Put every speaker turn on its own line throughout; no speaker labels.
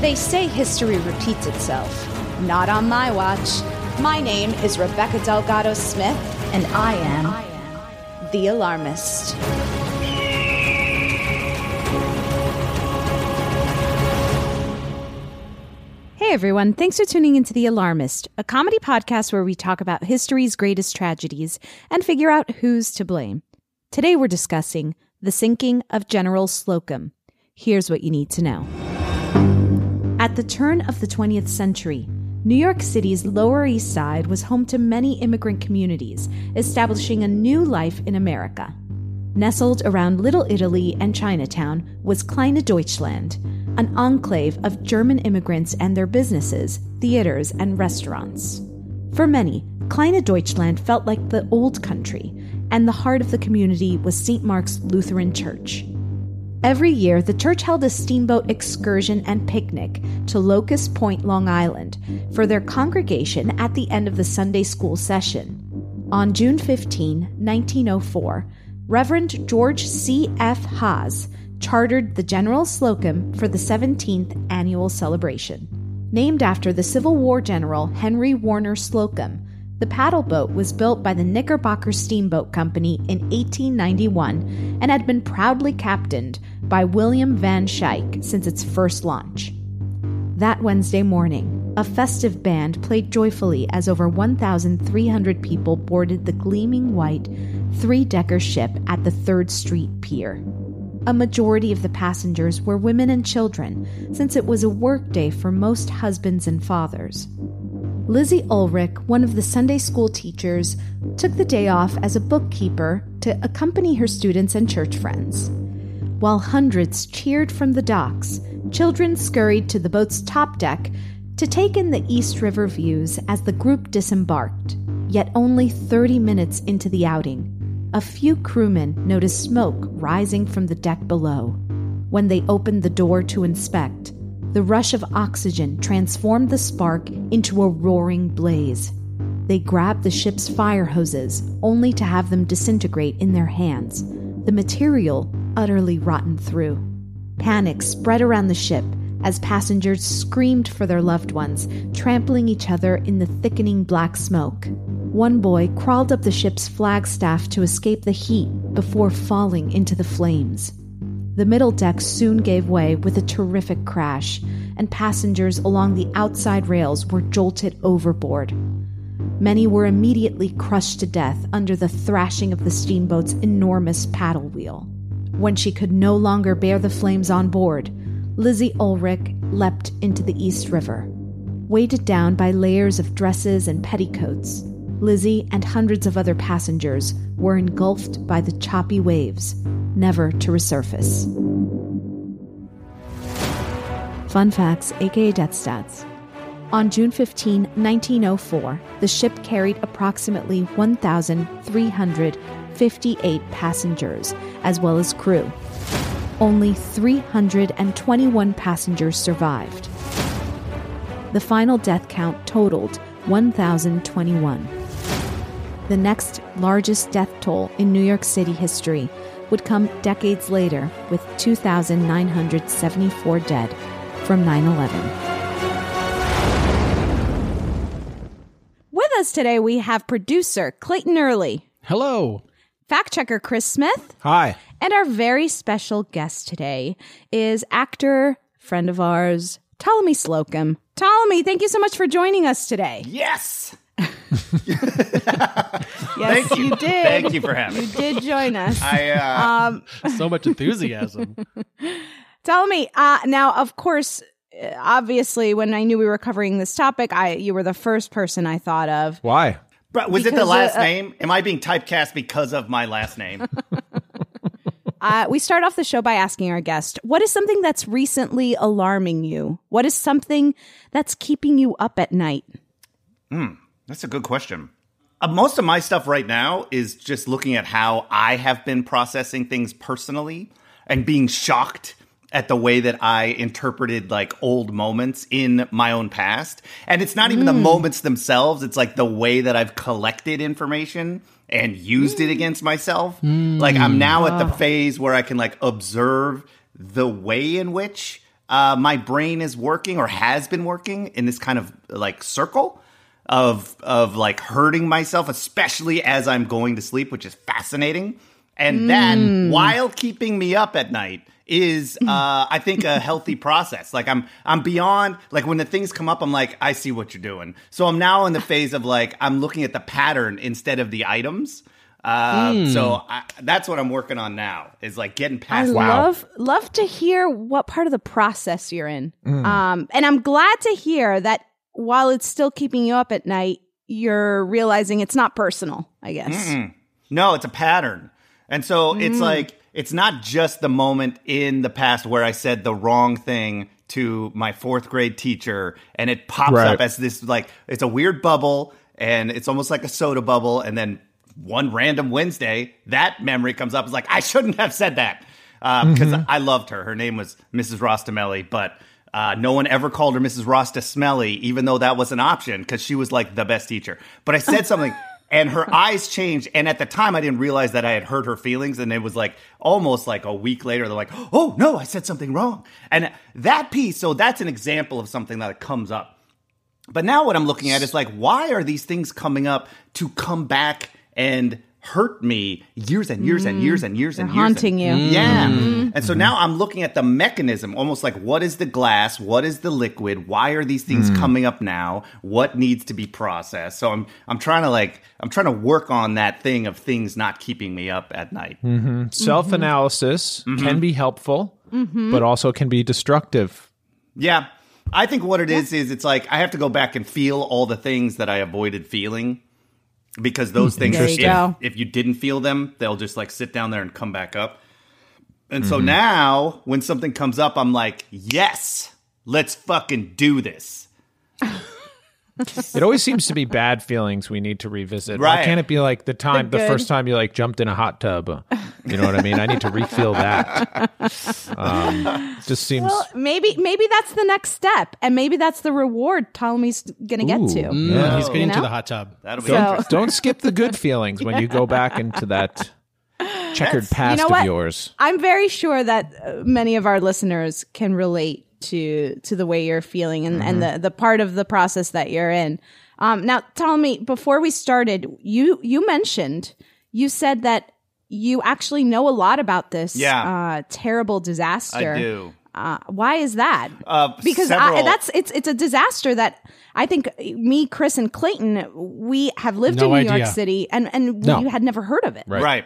They say history repeats itself. Not on my watch. My name is Rebecca Delgado Smith, and I am the alarmist.
Hey everyone, thanks for tuning into The Alarmist, a comedy podcast where we talk about history's greatest tragedies and figure out who's to blame. Today we're discussing the sinking of General Slocum. Here's what you need to know. At the turn of the 20th century, New York City's Lower East Side was home to many immigrant communities, establishing a new life in America. Nestled around Little Italy and Chinatown was Kleine Deutschland, an enclave of German immigrants and their businesses, theaters, and restaurants. For many, Kleine Deutschland felt like the old country, and the heart of the community was St. Mark's Lutheran Church. Every year, the church held a steamboat excursion and picnic to Locust Point, Long Island, for their congregation at the end of the Sunday school session. On June 15, 1904, Reverend George C. F. Haas chartered the General Slocum for the 17th annual celebration. Named after the Civil War general Henry Warner Slocum, the paddle boat was built by the Knickerbocker Steamboat Company in 1891 and had been proudly captained by William Van Schaick since its first launch. That Wednesday morning, a festive band played joyfully as over 1,300 people boarded the gleaming white three decker ship at the 3rd Street Pier. A majority of the passengers were women and children, since it was a workday for most husbands and fathers. Lizzie Ulrich, one of the Sunday school teachers, took the day off as a bookkeeper to accompany her students and church friends. While hundreds cheered from the docks, children scurried to the boat's top deck to take in the East River views as the group disembarked. Yet only 30 minutes into the outing, a few crewmen noticed smoke rising from the deck below. When they opened the door to inspect, the rush of oxygen transformed the spark into a roaring blaze. They grabbed the ship's fire hoses, only to have them disintegrate in their hands, the material utterly rotten through. Panic spread around the ship as passengers screamed for their loved ones, trampling each other in the thickening black smoke. One boy crawled up the ship's flagstaff to escape the heat before falling into the flames. The middle deck soon gave way with a terrific crash, and passengers along the outside rails were jolted overboard. Many were immediately crushed to death under the thrashing of the steamboat's enormous paddle wheel. When she could no longer bear the flames on board, Lizzie Ulrich leapt into the East River. Weighted down by layers of dresses and petticoats, Lizzie and hundreds of other passengers were engulfed by the choppy waves, never to resurface. Fun facts, aka death stats. On June 15, 1904, the ship carried approximately 1,358 passengers, as well as crew. Only 321 passengers survived. The final death count totaled 1,021. The next largest death toll in New York City history would come decades later with 2,974 dead from 9 11. With us today, we have producer Clayton Early,
Hello.
Fact checker Chris Smith,
Hi.
and our very special guest today is actor, friend of ours, Ptolemy Slocum. Ptolemy, thank you so much for joining us today.
Yes.
Yes, you. did.
Thank you for having
You did join us.
I uh,
So much enthusiasm.
Ptolemy, uh, now, of course, uh, obviously, when I knew we were covering this topic, I you were the first person I thought of.
Why?
But was it the last
uh, uh,
name? Am I being typecast because of my last name?
Uh, we start off the show by asking our guest, what is something that's recently alarming you? What is something that's keeping you up at night?
That's a good question. Uh, most of my stuff right now is just looking at how I have been processing things personally and being shocked at the way that I interpreted like old moments in my own past. And it's not even the hmm. moments themselves, it's like the way that I've collected information and used it hmm. against myself. Like I'm hmm. now at the ah. phase where I can like observe the way in which uh, my brain is working or has been working in this kind of like circle of of like hurting myself, especially as I'm going to sleep, which is fascinating. And then while keeping me up at night, is uh, I think a healthy process. Like I'm I'm beyond like when the things come up, I'm like I see what you're doing. So I'm now in the phase of like I'm looking at the pattern instead of the items. Uh, So I, that's what I'm working on now is like getting past.
I
past.
love love to hear what part of the process you're in. Um, and I'm glad to hear that while it's still keeping you up at night, you're realizing it's not personal. I guess.
No, it's a pattern. And so it's like, it's not just the moment in the past where I said the wrong thing to my fourth grade teacher and it pops
Right.
up as this, like, it's a weird bubble and it's almost like a soda bubble. And then one random Wednesday, that memory comes up. It's like, I shouldn't have said that because I loved her. Her name was Mrs. Rostamelli, but. Uh, no one ever called her Mrs. Rosta Smelly, even though that was an option because she was like the best teacher. But I said something and her eyes changed. And at the time, I didn't realize that I had hurt her feelings. And it was like almost like a week later, they're like, oh no, I said something wrong. And that piece, so that's an example of something that comes up. But now what I'm looking at is like, why are these things coming up to come back and hurt me years and years and years and years and
They're
years?
haunting
and-
you.
Yeah. Mm-hmm. And so now I'm looking at the mechanism, almost like what is the glass? What is the liquid? Why are these things mm. coming up now? What needs to be processed? So I'm I'm trying to like I'm trying to work on that thing of things not keeping me up at night. Mm-hmm. Mm-hmm.
Self analysis can be helpful, but also can be destructive.
Yeah. I think what it is is it's like I have to go back and feel all the things that I avoided feeling because those things
There you
if,
go.
if you didn't feel them, they'll just like sit down there and come back up. And so mm-hmm. now when something comes up, I'm like, "Yes, let's fucking do this."
It always seems to be bad feelings we need to revisit. Why
Right.
can't it be like the time, the,
good.
first time you like jumped in a hot tub? You know what I mean? I need to refill that. Um, just seems.
Well, maybe maybe that's the next step, and maybe that's the reward Ptolemy's gonna get to.
yeah.
He's getting
You
to the hot tub.
That'll be
So-
interesting.
Don't skip the good feelings when you go back into that checkered past
know
of
what?
yours.
I'm very sure that uh, many of our listeners can relate to to the way you're feeling and, and the the part of the process that you're in. Um, now, tell me before we started, you you mentioned you said that you actually know a lot about this
Yeah.
uh, terrible disaster.
I do.
Uh, why is that?
Uh,
because I, that's it's it's a disaster that I think me, Chris, and Clayton we have lived
No
in New York. City and and
No.
we had never heard of it.
Right.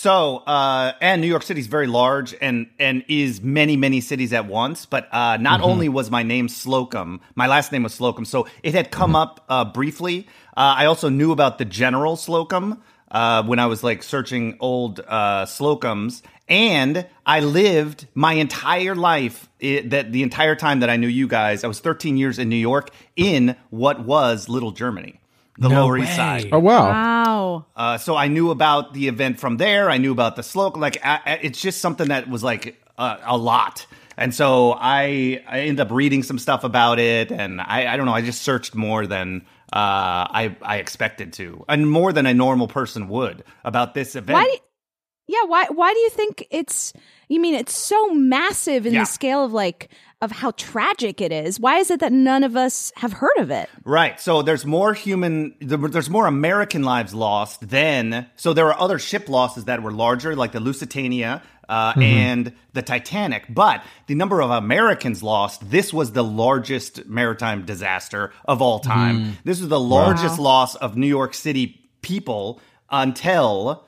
So, uh, and New York City is very large and and is many many cities at once. But uh, not only was my name Slocum, my last name was Slocum, so it had come up uh, briefly. Uh, I also knew about the General Slocum uh, when I was like searching old uh, Slocums, and I lived my entire life i that the entire time that I knew you guys. I was 13 years in New York in what was Little Germany, the
No
Lower East. Side.
Oh wow.
Wow.
Uh, so I knew about the event from there. I knew about the slope. Like I, I- it's just something that was like uh, a lot. And so I I ended up reading some stuff about it, and I, I don't know. I just searched more than uh, I I expected to, and more than a normal person would about this event.
Why? do- Yeah. Why? Why do you think it's? You mean it's so massive in
Yeah.
the scale of like of how tragic it is? Why is it that none of us have heard of it?
Right. So there's more human, there's more American lives lost than, so there are other ship losses that were larger, like the Lusitania uh, and the Titanic. But the number of Americans lost, this was the largest maritime disaster of all time. This was the largest loss of New York City people until.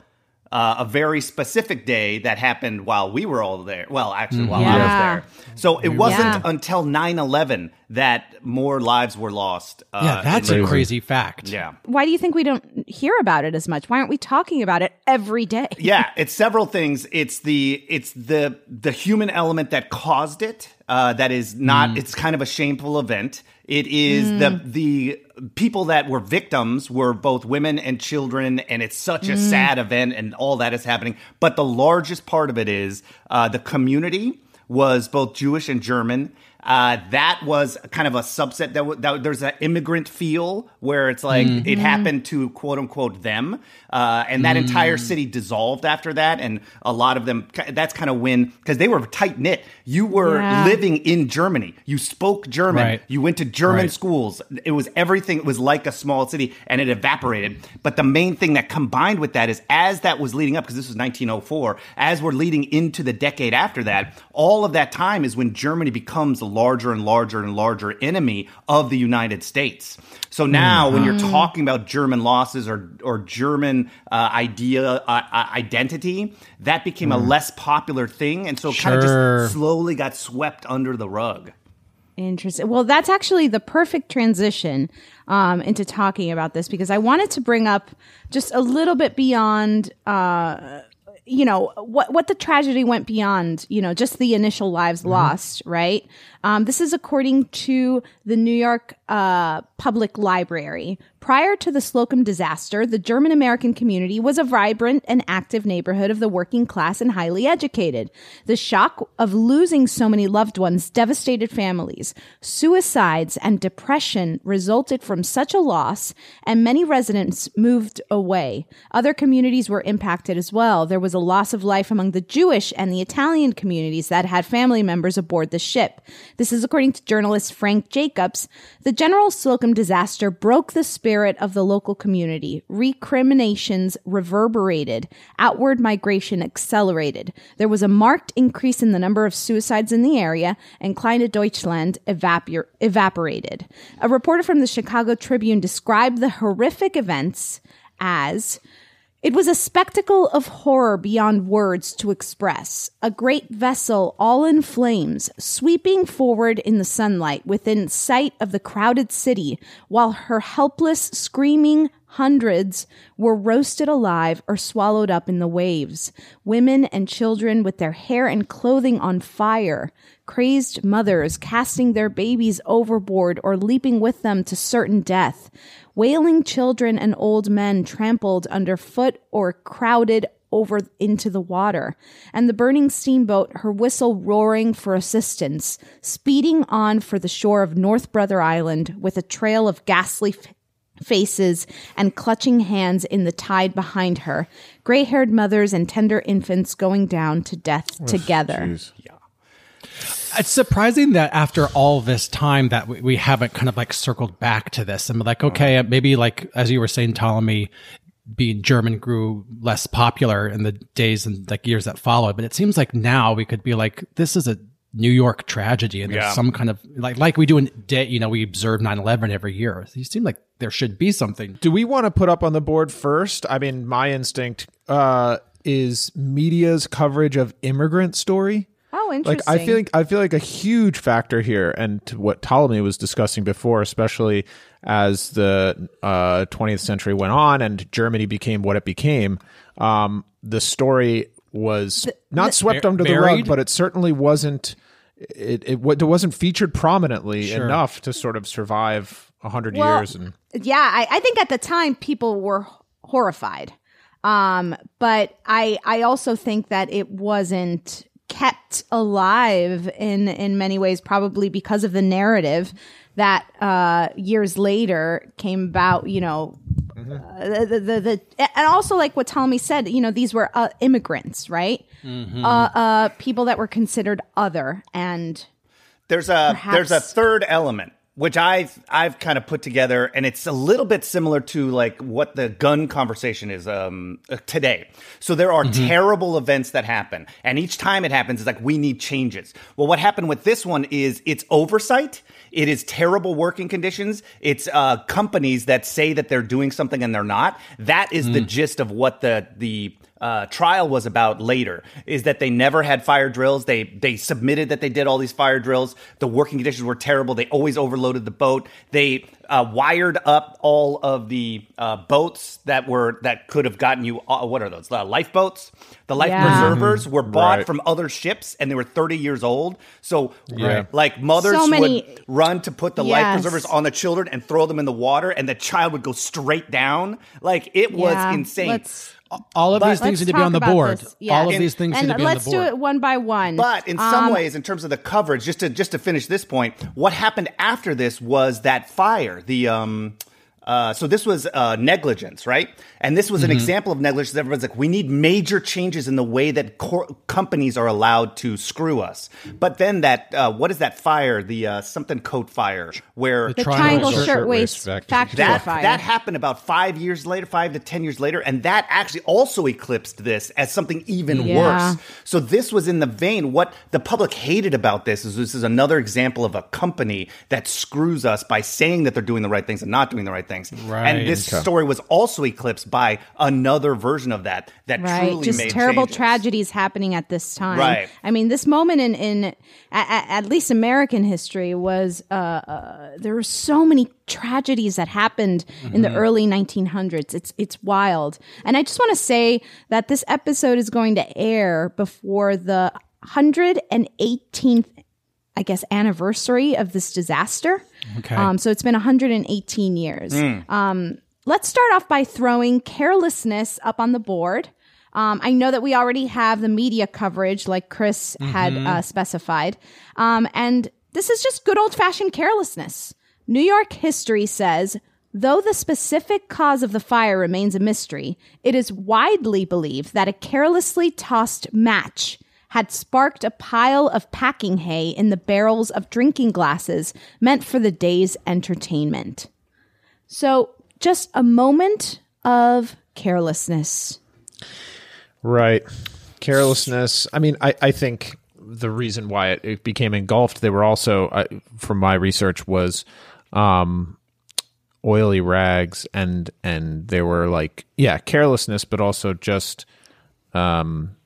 Uh, a very specific day that happened while we were all there. Well, actually, while I was there. So it wasn't
Yeah.
until 9 11 that more lives were lost. Uh,
yeah, that's a crazy fact.
Yeah.
Why do you think we don't hear about it as much? Why aren't we talking about it every day?
Yeah, it's several things. It's the it's the the human element that caused it. Uh, that is not. It's kind of a shameful event. It is the the people that were victims were both women and children, and it's such a sad event, and all that is happening. But the largest part of it is uh, the community was both Jewish and German. Uh, that was kind of a subset that, w- that there's an immigrant feel where it's like it happened to quote unquote them, uh, and that entire city dissolved after that, and a lot of them. That's kind of when because they were tight knit. You were
Yeah.
living in Germany. You spoke German.
Right.
You went to German
Right.
schools. It was everything. It was like a small city, and it evaporated. But the main thing that combined with that is as that was leading up, because this was 1904, as we're leading into the decade after that, all of that time is when Germany becomes a larger and larger and larger enemy of the United States. So now, when you're talking about German losses or or German uh, idea uh, uh, identity, that became a less popular thing, and so it kind of just slowly got swept under the rug.
Interesting. Well, that's actually the perfect transition um, into talking about this because I wanted to bring up just a little bit beyond, uh, you know, what what the tragedy went beyond, you know, just the initial lives lost, right? Um, this is according to the New York uh, Public Library. Prior to the Slocum disaster, the German American community was a vibrant and active neighborhood of the working class and highly educated. The shock of losing so many loved ones devastated families. Suicides and depression resulted from such a loss, and many residents moved away. Other communities were impacted as well. There was a loss of life among the Jewish and the Italian communities that had family members aboard the ship. This is according to journalist Frank Jacobs. The General Slocum disaster broke the spirit of the local community. Recriminations reverberated. Outward migration accelerated. There was a marked increase in the number of suicides in the area, and Kleine Deutschland evapor- evaporated. A reporter from the Chicago Tribune described the horrific events as it was a spectacle of horror beyond words to express. A great vessel, all in flames, sweeping forward in the sunlight within sight of the crowded city, while her helpless, screaming hundreds were roasted alive or swallowed up in the waves. Women and children with their hair and clothing on fire. Crazed mothers casting their babies overboard or leaping with them to certain death. Wailing children and old men trampled underfoot or crowded over into the water, and the burning steamboat, her whistle roaring for assistance, speeding on for the shore of North Brother Island with a trail of ghastly f- faces and clutching hands in the tide behind her, gray haired mothers and tender infants going down to death together.
It's surprising that after all this time that we, we haven't kind of like circled back to this. I'm like, okay, maybe like as you were saying, Ptolemy being German grew less popular in the days and like years that followed. But it seems like now we could be like, this is a New York tragedy and there's
Yeah.
some kind of like like we do in day you know we observe 9-11 every year it seems like there should be something
Do we want to put up on the board first? I mean, my instinct uh, is media's coverage of immigrant story.
Oh, interesting.
Like
interesting.
I feel like I feel like a huge factor here, and to what Ptolemy was discussing before, especially as the uh, 20th century went on and Germany became what it became. Um, the story was not swept
Mar-
under the rug, but it certainly wasn't. It it, it wasn't featured prominently
Sure.
enough to sort of survive a hundred
Well,
years. And
yeah, I, I think at the time people were horrified. Um, but I I also think that it wasn't kept alive in in many ways, probably because of the narrative that uh, years later came about. You know. Uh, the, the, the, and also like what Ptolemy said, you know, these were uh, immigrants, right? Uh, uh, people that were considered other, and
There's a
Perhaps-
there's a third element which I've I've kind of put together, and it's a little bit similar to like what the gun conversation is um, uh, today. So there are terrible events that happen, and each time it happens, it's like we need changes. Well, what happened with this one is it's oversight. It is terrible working conditions. It's uh, companies that say that they're doing something and they're not. That is the gist of what the the uh, trial was about later is that they never had fire drills. They they submitted that they did all these fire drills. The working conditions were terrible. They always overloaded the boat. They uh, wired up all of the uh, boats that were that could have gotten you. Uh, what are those? Lifeboats. The life
Yeah.
preservers were bought
Right.
from other ships, and they were thirty years old. So,
Yeah.
like mothers
So many-
would run to put the life preservers on the children and throw them in the water, and the child would go straight down. Like it was
Yeah,
insane.
let's-
all of
But-
these things need to be on the board.
Yeah.
all of
And-
these things
and
need to be on the board Let's
do it one by one.
But in some
Um,
ways, in terms of the coverage, just to just to finish this point, what happened after this was that fire. The um, uh, so this was uh, negligence, right? And this was an example of negligence. Everyone's like, we need major changes in the way that cor- companies are allowed to screw us. But then that uh, what is that fire? The uh, something coat fire, where
the
Triangle
Triangle
Shirtwaist
Shirtwaist
Factory.
Factory
that
fire.
that happened about five years later, five to ten years later, and that actually also eclipsed this as something even
Yeah.
worse. So this was in the vein. What the public hated about this is this is another example of a company that screws us by saying that they're doing the right things and not doing the right things.
Right.
And this story was also eclipsed by another version of that that
right.
truly
just
made
terrible
changes.
tragedies happening at this time.
Right.
i mean this moment in in at, at least american history was uh, uh there were so many tragedies that happened in the early 1900s it's it's wild. And i just want to say that this episode is going to air before the 118th I guess anniversary of this disaster.
Okay.
Um, so it's been 118 years. Um, let's start off by throwing carelessness up on the board. Um, I know that we already have the media coverage, like Chris had uh, specified, um, and this is just good old fashioned carelessness. New York history says. Though the specific cause of the fire remains a mystery, it is widely believed that a carelessly tossed match had sparked a pile of packing hay in the barrels of drinking glasses meant for the day's entertainment. So, just a moment of carelessness.
Right. Carelessness. I mean, I, I think the reason why it, it became engulfed, they were also, from my research, was um, oily rags and and they were like, yeah, carelessness, but also just um,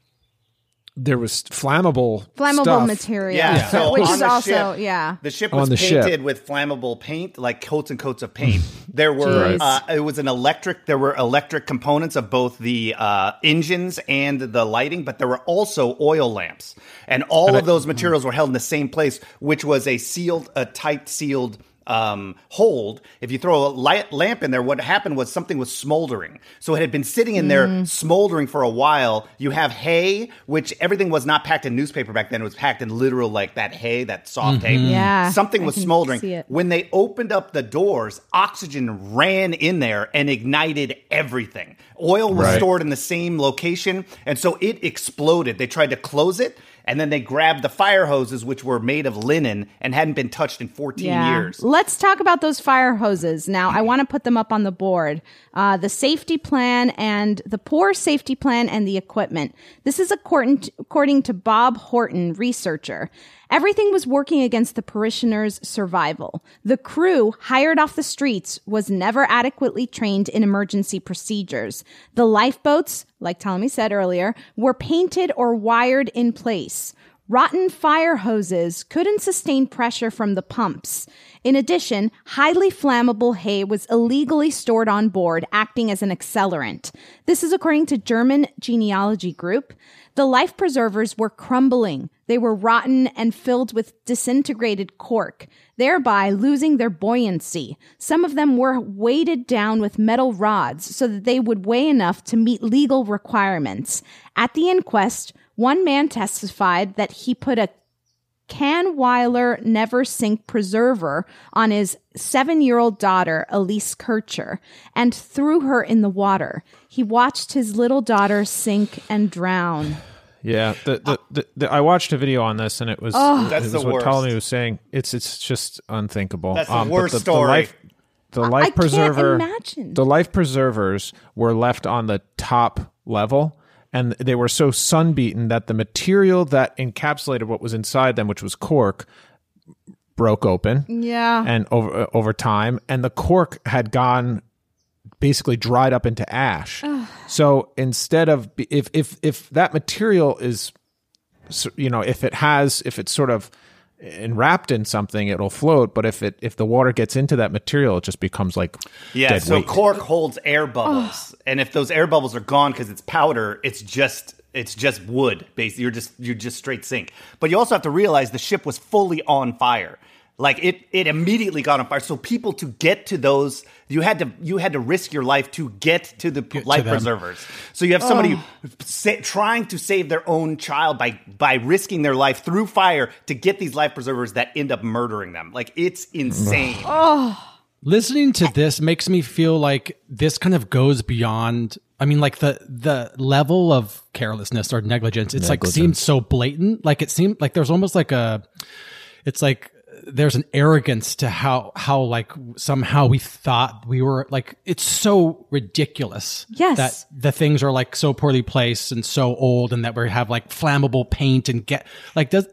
there was flammable
Flammable
stuff.
material,
Yeah, so
which
on
is also
ship,
yeah.
The ship
On
was
the ship.
painted with flammable paint, like coats and coats of paint. There were uh, it was an electric. There were electric components of both the uh, engines and the lighting, but there were also oil lamps, and all of those materials were held in the same place, which was a sealed, a tight sealed. Um, hold. If you throw a light lamp in there, what happened was something was smoldering. So it had been sitting in there smoldering for a while. You have hay, which everything was not packed in newspaper back then. It was packed in literal like that hay, that soft hay.
Yeah,
Something
I
was smoldering. When they opened up the doors, oxygen ran in there and ignited everything. Oil was
Right.
stored in the same location, and so it exploded. They tried to close it, and then they grabbed the fire hoses, which were made of linen and hadn't been touched in 14 years.
Let's talk about those fire hoses. Now, I want to put them up on the board. Uh, the safety plan and the poor safety plan and the equipment. This is according to, according to Bob Horton, researcher. Everything was working against the parishioners' survival. The crew, hired off the streets, was never adequately trained in emergency procedures. The lifeboats, like Ptolemy said earlier, were painted or wired in place. Rotten fire hoses couldn't sustain pressure from the pumps. In addition, highly flammable hay was illegally stored on board, acting as an accelerant. This is according to German Genealogy Group. The life preservers were crumbling. They were rotten and filled with disintegrated cork, thereby losing their buoyancy. Some of them were weighted down with metal rods so that they would weigh enough to meet legal requirements. At the inquest, one man testified that he put a Kahnweiler Never Sink preserver on his seven year old daughter, Elise Kircher, and threw her in the water. He watched his little daughter sink and drown.
Yeah, the, the, the, the, I watched a video on this, and it was
Oh.
it
That's
was
the
what
worst.
Ptolemy was saying. It's it's just unthinkable.
That's the
Um,
worst
the,
story.
The life, the
I
life
can't
preserver,
imagine.
the life preservers were left on the top level, and they were so sunbeaten that the material that encapsulated what was inside them, which was cork, broke open.
Yeah.
and over over time, and the cork had gone basically dried up into ash. so instead of if if if that material is, you know, if it has if it's sort of enwrapped in something, it'll float. But if it if the water gets into that material, it just becomes like
Yeah,
dead
so
weight.
cork holds air bubbles, and if those air bubbles are gone because it's powder, it's just it's just wood. Basically, you're just you're just straight sink. But you also have to realize the ship was fully on fire. Like it, it immediately got on fire. So people to get to those, you had to you had to risk your life to get to the life
them.
preservers. So you have somebody oh. sa- trying to save their own child by by risking their life through fire to get these life preservers that end up murdering them. Like it's insane.
Listening to this makes me feel like this kind of goes beyond. I mean, like the the level of carelessness or negligence. It's like seemed so blatant. Like it seemed like there's almost like a. It's like there's an arrogance to how how like somehow we thought we were like it's so ridiculous.
Yes.
that the things are like so poorly placed and so old, and that we have like flammable paint and get like does.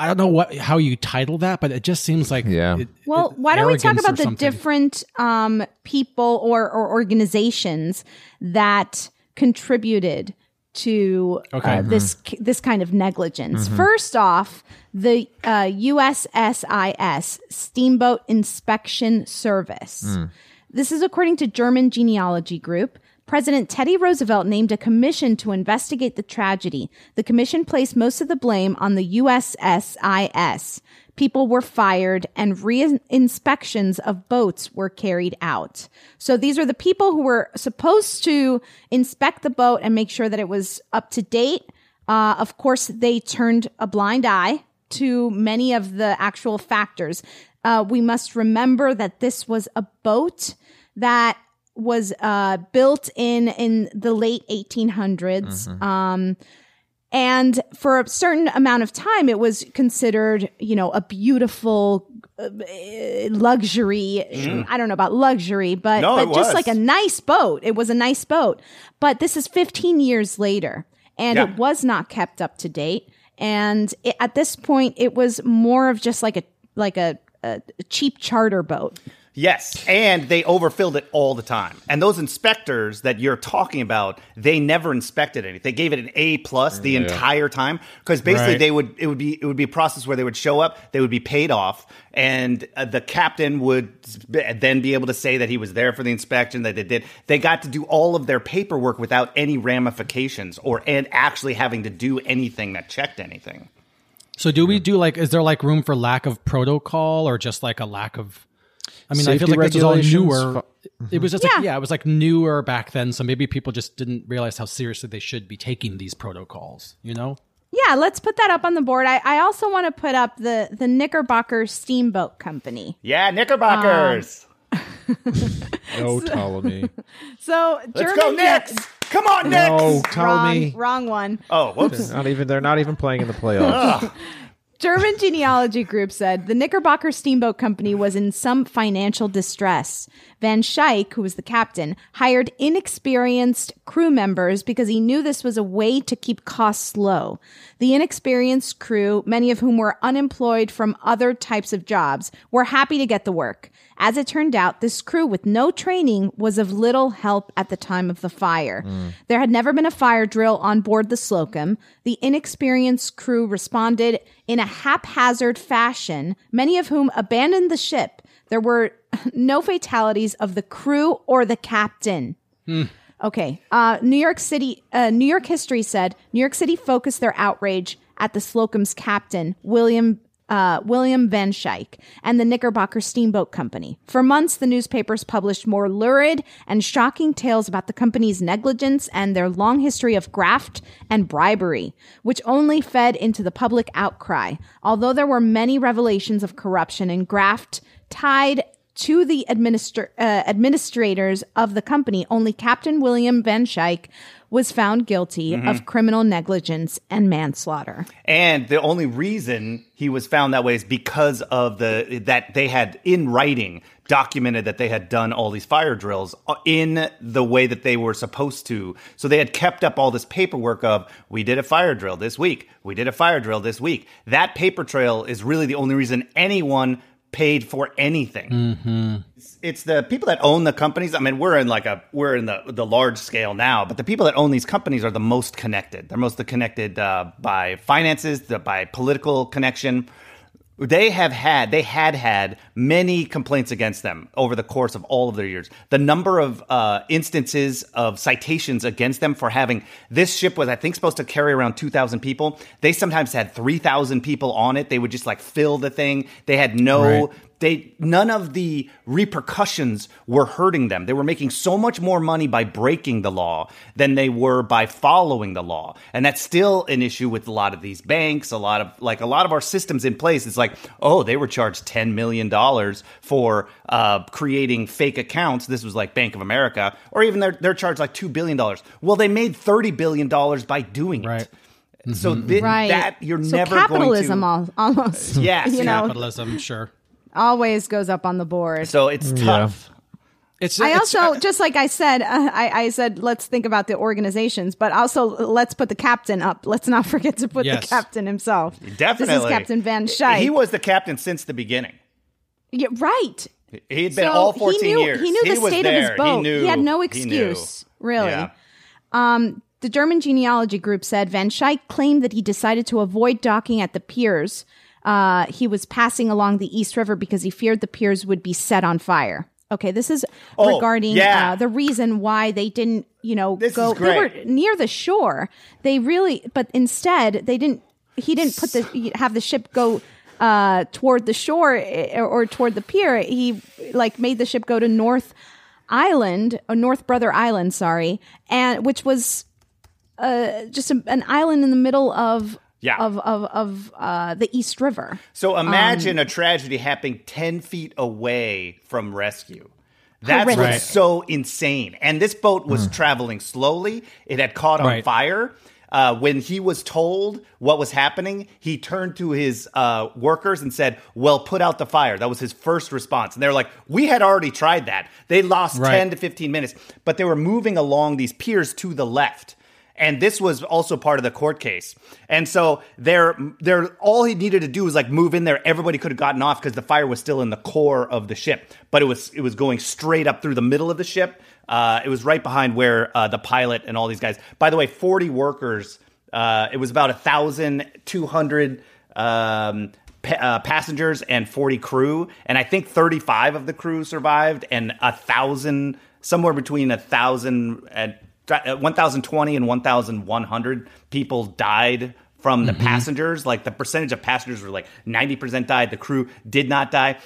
I don't know what how you title that, but it just seems like
Yeah.
it-
Well,
it-
why don't we talk about the
something.
different um, people or, or organizations that contributed to
Okay. Mm-hmm.
uh, this this kind of negligence? First off, the uh, USSIS Steamboat Inspection Service.
Mm.
This is according to German Genealogy Group. President Teddy Roosevelt named a commission to investigate the tragedy. The commission placed most of the blame on the USSIS. People were fired and re-inspections of boats were carried out. So these are the people who were supposed to inspect the boat and make sure that it was up to date. Uh, of course, they turned a blind eye to many of the actual factors. Uh, we must remember that this was a boat that was uh, built in in the late 1800s. Um, and for a certain amount of time, it was considered, you know, a beautiful uh, luxury. I don't know about luxury, but,
No,
but just like a nice boat. It was a nice boat. But this is 15 years later, and
Yeah.
it was not kept up to date. And it, at this point, it was more of just like a like a, a cheap charter boat.
Yes, and they overfilled it all the time. And those inspectors that you're talking about, they never inspected anything. They gave it an A plus the entire time because basically
Right.
they would it would be it would be a process where they would show up, they would be paid off, and uh, the captain would then be able to say that he was there for the inspection that they did. They got to do all of their paperwork without any ramifications or and actually having to do anything that checked anything.
So do we do like? Is there like room for lack of protocol or just like a lack of? I mean, I feel like this was all
regulations,
newer.
fu-
It was just
Yeah.
like yeah, it was like newer back then. So maybe people just didn't realize how seriously they should be taking these protocols. You know?
Yeah, let's put that up on the board. I, I also want to put up the the Knickerbocker Steamboat Company.
Yeah, Knickerbockers.
Um, no Ptolemy.
So
Let's
German
go Knicks. Come on, Knicks.
no Ptolemy.
Wrong, wrong one.
Oh, whoops.
Not even they're not even playing in the playoffs.
German genealogy group said the Knickerbocker Steamboat Company was in some financial distress. Van Schaick, who was the captain, hired inexperienced crew members because he knew this was a way to keep costs low. The inexperienced crew, many of whom were unemployed from other types of jobs, were happy to get the work. As it turned out, this crew with no training was of little help at the time of the fire. There had never been a fire drill on board the Slocum. The inexperienced crew responded in a haphazard fashion, many of whom abandoned the ship. There were no fatalities of the crew or the captain. Okay. Uh, New York City, uh, New York history said New York City focused their outrage at the Slocum's captain, William uh, William Van Schaick, and the Knickerbocker Steamboat Company. For months, the newspapers published more lurid and shocking tales about the company's negligence and their long history of graft and bribery, which only fed into the public outcry. Although there were many revelations of corruption and graft tied to the administr- uh, administrators of the company, only Captain William Van Schaick was found guilty of criminal negligence and manslaughter.
And the only reason he was found that way is because of the that they had in writing documented that they had done all these fire drills uh, in the way that they were supposed to. So they had kept up all this paperwork of we did a fire drill this week, we did a fire drill this week. That paper trail is really the only reason anyone paid for anything. It's, it's the people that own the companies. I mean, we're in like a we're in the the large scale now, but the people that own these companies are the most connected. They're most connected uh, by finances, the, by political connection. They have had, they had had many complaints against them over the course of all of their years. The number of uh, instances of citations against them for having this ship was, I think, supposed to carry around 2,000 people. They sometimes had 3,000 people on it. They would just like fill the thing. They had no,
Right.
They none of the repercussions were hurting them. They were making so much more money by breaking the law than they were by following the law. And that's still an issue with a lot of these banks, a lot of like a lot of our systems in place. It's like, oh, they were charged 10 million dollars for uh, creating fake accounts. This was like Bank of America, or even they're they're charged like 2 billion dollars. Well, they made 30 billion dollars by doing it.
Right.
So thi-
Right.
that you're
so
never
capitalism
going to
al- almost,
Yes,
you know,
Capitalism, sure.
Always goes up on the board.
So it's tough.
It's,
I
it's-
also, just like I said, uh, I, I said, let's think about the organizations, but also let's put the captain up. Let's not forget to put
Yes.
the captain himself.
Definitely.
This is Captain Van Schaick.
He was the captain since the beginning.
Yeah, right.
He had been
So
all 14
he knew,
years.
He knew the
was
state of his boat.
He, knew,
had no excuse, really.
Yeah.
Um, the German genealogy group said Van Schaick claimed that he decided to avoid docking at the piers. Uh, he was passing along the East River because he feared the piers would be set on fire. Okay, this is
Oh,
regarding
yeah.
uh, the reason why they didn't, you know,
This
go. They were near the shore. They really, but instead they didn't. He didn't put the have the ship go uh, toward the shore eh, or, or toward the pier. He like made the ship go to North Island or North Brother Island, sorry, and which was uh, just a, an island in the middle of
Yeah.
of of of uh, the East River.
So
Um,
imagine a tragedy happening 10 feet away from rescue. That's
Right.
so insane. And this boat was traveling slowly. It had caught on
Right.
fire. Uh, when he was told what was happening, he turned to his uh, workers and said, Well, put out the fire. That was his first response. And they were like, We had already tried that. They lost
Right.
10 to 15 minutes, but they were moving along these piers to the left. And this was also part of the court case. And so they're, they're, all he needed to do was like move in there. Everybody could have gotten off because the fire was still in the core of the ship, but it was, it was going straight up through the middle of the ship. Uh, it was right behind where uh, the pilot and all these guys. By the way, 40 workers. Uh, it was about a thousand two hundred um, uh, passengers and 40 crew, and I think 35 of the crew survived, and a thousand, somewhere between a thousand and 1,020 and 1,100 people died from the passengers. Like the percentage of passengers were like 90% died. The crew did not die.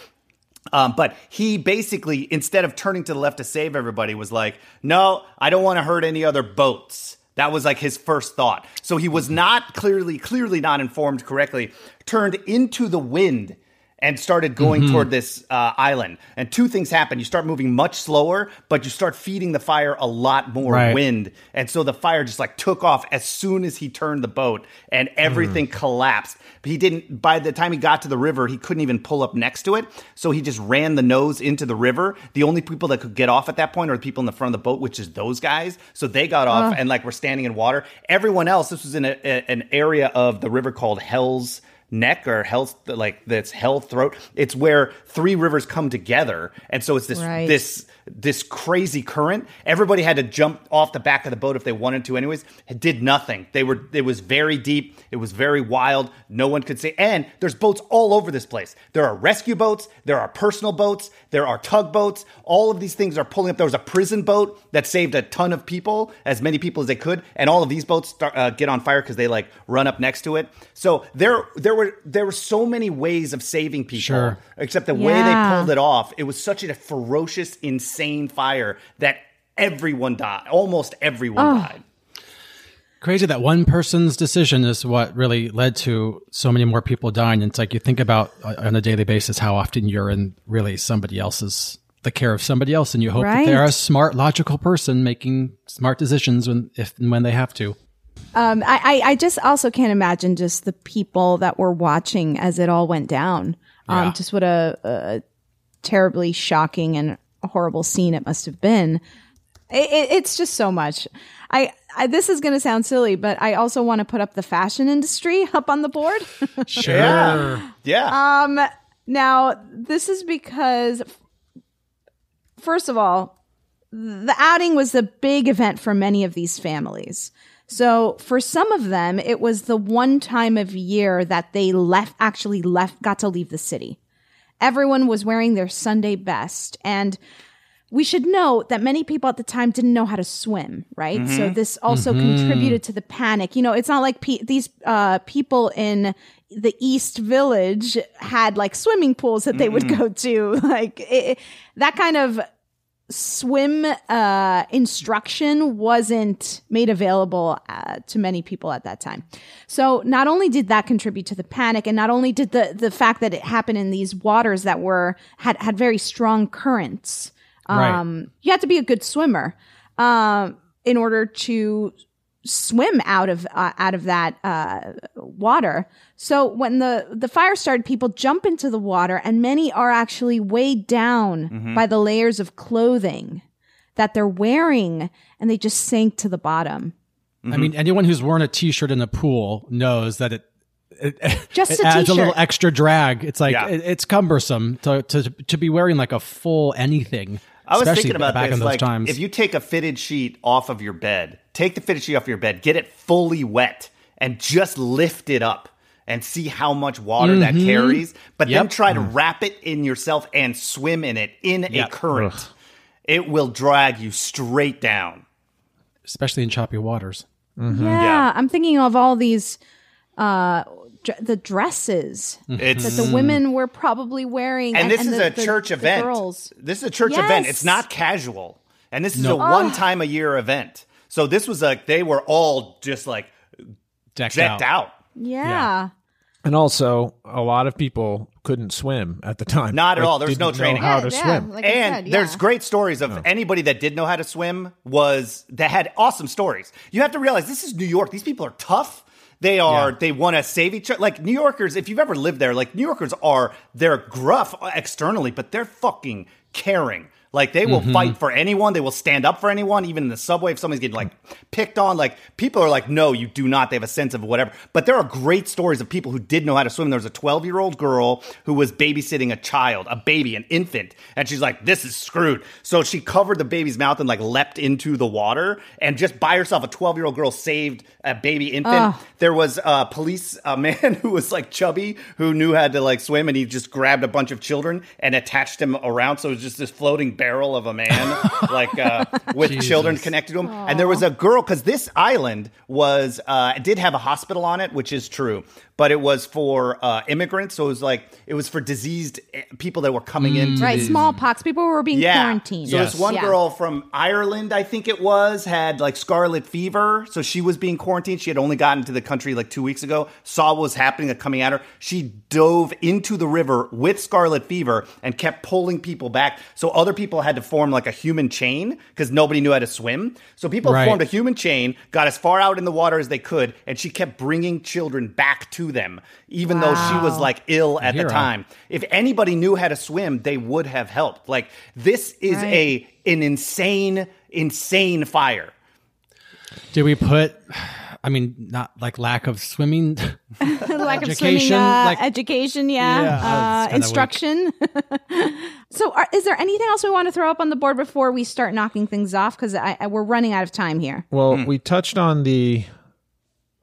Um, but he basically, instead of turning to the left to save everybody, was like, no, I don't want to hurt any other boats. That was like his first thought. So he was not clearly, clearly not informed correctly, turned into the wind and started going toward this uh, island. And two things happen. You start moving much slower, but you start feeding the fire a lot more
Right.
wind. And so the fire just like took off as soon as he turned the boat and everything collapsed. But he didn't, by the time he got to the river, he couldn't even pull up next to it. So he just ran the nose into the river. The only people that could get off at that point are the people in the front of the boat, which is those guys. So they got off and like were standing in water. Everyone else, this was in a, a- an area of the river called Hell's neck or hell's like that's hell throat it's where three rivers come together and so it's this
Right.
this this crazy current. Everybody had to jump off the back of the boat if they wanted to anyways. It did nothing. They were it was very deep. It was very wild. No one could see. And there's boats all over this place. There are rescue boats. There are personal boats. There are tugboats. All of these things are pulling up. There was a prison boat that saved a ton of people as many people as they could. And all of these boats start, uh, get on fire because they like run up next to it. So there there were there were so many ways of saving people
Sure.
except the way they pulled it off it was such a ferocious insane fire that everyone died almost everyone died
crazy that one person's decision is what really led to so many more people dying. And it's like you think about uh, on a daily basis how often you're in really somebody else's the care of somebody else, and you hope that they're a smart, logical person making smart decisions when if and when they have to.
Um, I, I, I just also can't imagine just the people that were watching as it all went down. Um,
Yeah.
just what a, a terribly shocking and horrible scene it must have been. It, it, it's just so much. I, I this is going to sound silly, but I also want to put up the fashion industry up on the board.
Sure.
yeah yeah
Um, now this is because, first of all, the outing was a big event for many of these families. So for some of them, it was the one time of year that they left, actually left, got to leave the city. Everyone was wearing their Sunday best. And we should note that many people at the time didn't know how to swim, right? So this also contributed to the panic. You know, it's not like pe- these uh, people in the East Village had like swimming pools that they would go to. Like it, that kind of swim uh, instruction wasn't made available uh, to many people at that time. So not only did that contribute to the panic, and not only did the the fact that it happened in these waters that were had had very strong currents.
Right.
Um, you had to be a good swimmer um, in order to swim out of uh, out of that uh, water. So when the the fire started, people jump into the water, and many are actually weighed down by the layers of clothing that they're wearing, and they just sink to the bottom.
I mean, anyone who's worn a T-shirt in a pool knows that it it,
Just
it
a
adds a little extra drag. It's like
Yeah.
it, it's cumbersome to, to to be wearing like a full anything.
I was
especially
thinking about
back
this.
in those
like,
times.
if you take a fitted sheet off of your bed, take the fitted sheet off your bed, get it fully wet, and just lift it up and see how much water that carries. But then
Mm-hmm.
Try to wrap it in yourself and swim in it in a
Yep.
current. It will drag you straight down.
especially in choppy waters.
Yeah, I'm thinking of all these uh, dr- the dresses
It's
that the women were probably wearing,
and this is
the-
a
the-
church
the
event.
Girls.
This is a church event. It's not casual. And this is
No.
a one time a year event. So this was like they were all just like
Decked,
decked out.
Yeah.
And also, a lot of people couldn't swim at the time.
Not at all. There was no
didn't know
training.
How
Yeah,
to
yeah,
swim?
like
and
said,
there's great stories of anybody that did know how to swim was that had awesome stories. You have to realize this is New York. These people are tough. They are.
Yeah.
They want to save each other. Like New Yorkers, if you've ever lived there, like New Yorkers are. They're gruff externally, but they're fucking caring. Like they will
Mm-hmm.
fight for anyone. They will stand up for anyone, even in the subway. If somebody's getting like picked on, like people are like, no, you do not. They have a sense of whatever. But there are great stories of people who did know how to swim. There was a 12 year old girl who was babysitting a child, a baby, an infant, and she's like, this is screwed. So she covered the baby's mouth and like leapt into the water, and just by herself, a 12 year old girl saved a baby infant. There was a police a man who was like chubby who knew how to like swim, and he just grabbed a bunch of children and attached them around. So it was just this floating barrel of a man, like uh, with children connected to him. And there was a girl because this island was uh, did have a hospital on it, which is true. But but it was for uh, immigrants. So it was like it was for diseased eh, people that were coming in.
Right,
the,
smallpox. People were being
yeah.
quarantined.
So this one
Yeah.
girl from Ireland, I think it was, had like scarlet fever. So she was being quarantined. She had only gotten to the country like two weeks ago, saw what was happening, like coming at her. She dove into the river with scarlet fever and kept pulling people back. So other people had to form like a human chain because nobody knew how to swim. So people
Right.
formed a human chain, got as far out in the water as they could, and she kept bringing children back to them, even though she was like ill at the time. If anybody knew how to swim, they would have helped. Like this is
Right.
a an insane, insane fire.
Did we put? I mean, not like lack of swimming.
lack of
Education,
swimming uh,
like-
education yeah,
Yeah,
uh,
it's kinda weak.
instruction so are, is there anything else we want to throw up on the board before we start knocking things off because I, I, we're running out of time here
Well, we touched on the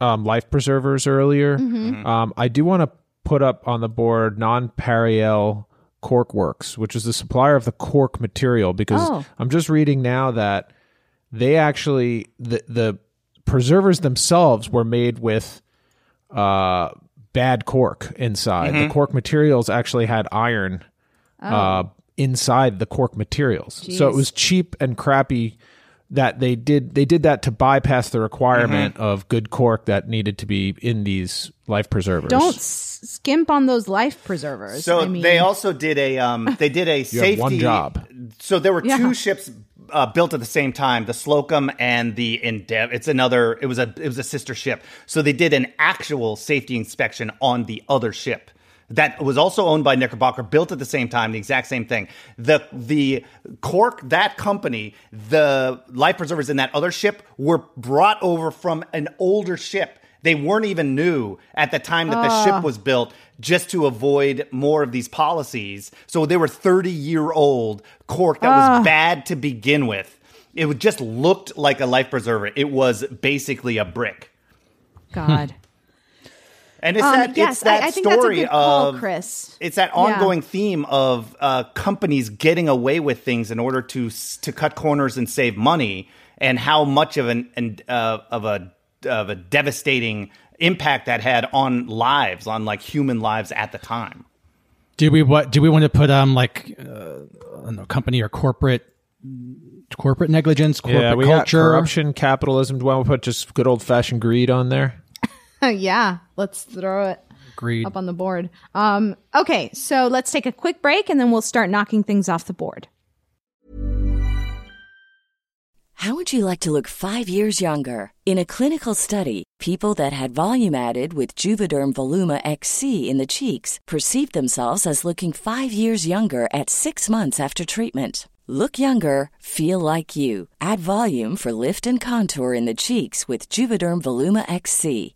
um, life preservers earlier. Um, I do want to put up on the board Nonpareil Cork Works, which is the supplier of the cork material, because
Oh.
I'm just reading now that they actually the the preservers themselves were made with uh, bad cork inside. The cork materials actually had iron uh, inside the cork materials, so it was cheap and crappy. That they did they did that to bypass the requirement of good cork that needed to be in these life preservers.
don't s- skimp on those life preservers
So
I mean,
they also did a um, they did a
have
safety
one job.
So there were
Yeah.
two ships uh, built at the same time, the Slocum and the Endeavour. It's another. It was a it was a sister ship. So they did an actual safety inspection on the other ship. That was also owned by Knickerbocker, built at the same time, the exact same thing. The the cork that company, the life preservers in that other ship were brought over from an older ship. They weren't even new at the time that the ship ah. was built, just to avoid more of these policies. So they were 30 year old cork that was ah. bad to begin with. It just looked like a life preserver. It was basically a brick.
god
And it's
Um,
that
yes,
it's that
I, I think that's a
story
good call,
of
Chris.
It's that ongoing theme of uh, companies getting away with things in order to to cut corners and save money, and how much of an, an uh, of a of a devastating impact that had on lives, on like human lives at the time.
do we what? Do we want to put um like uh, I don't know, company or corporate corporate negligence, corporate
yeah, we got
culture?
corruption, capitalism. Do we want to put just good old fashioned greed on there?
yeah let's throw it
Greed.
up on the board um okay so let's take a quick break and then we'll start knocking things off the board
How would you like to look five years younger? In a clinical study, people that had volume added with Juvederm Voluma XC in the cheeks perceived themselves as looking five years younger at six months after treatment. Look younger, feel like you. Add volume for lift and contour in the cheeks with Juvederm Voluma XC.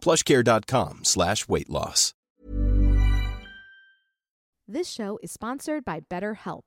plushcare.com slash weight loss.
This show is sponsored by BetterHelp.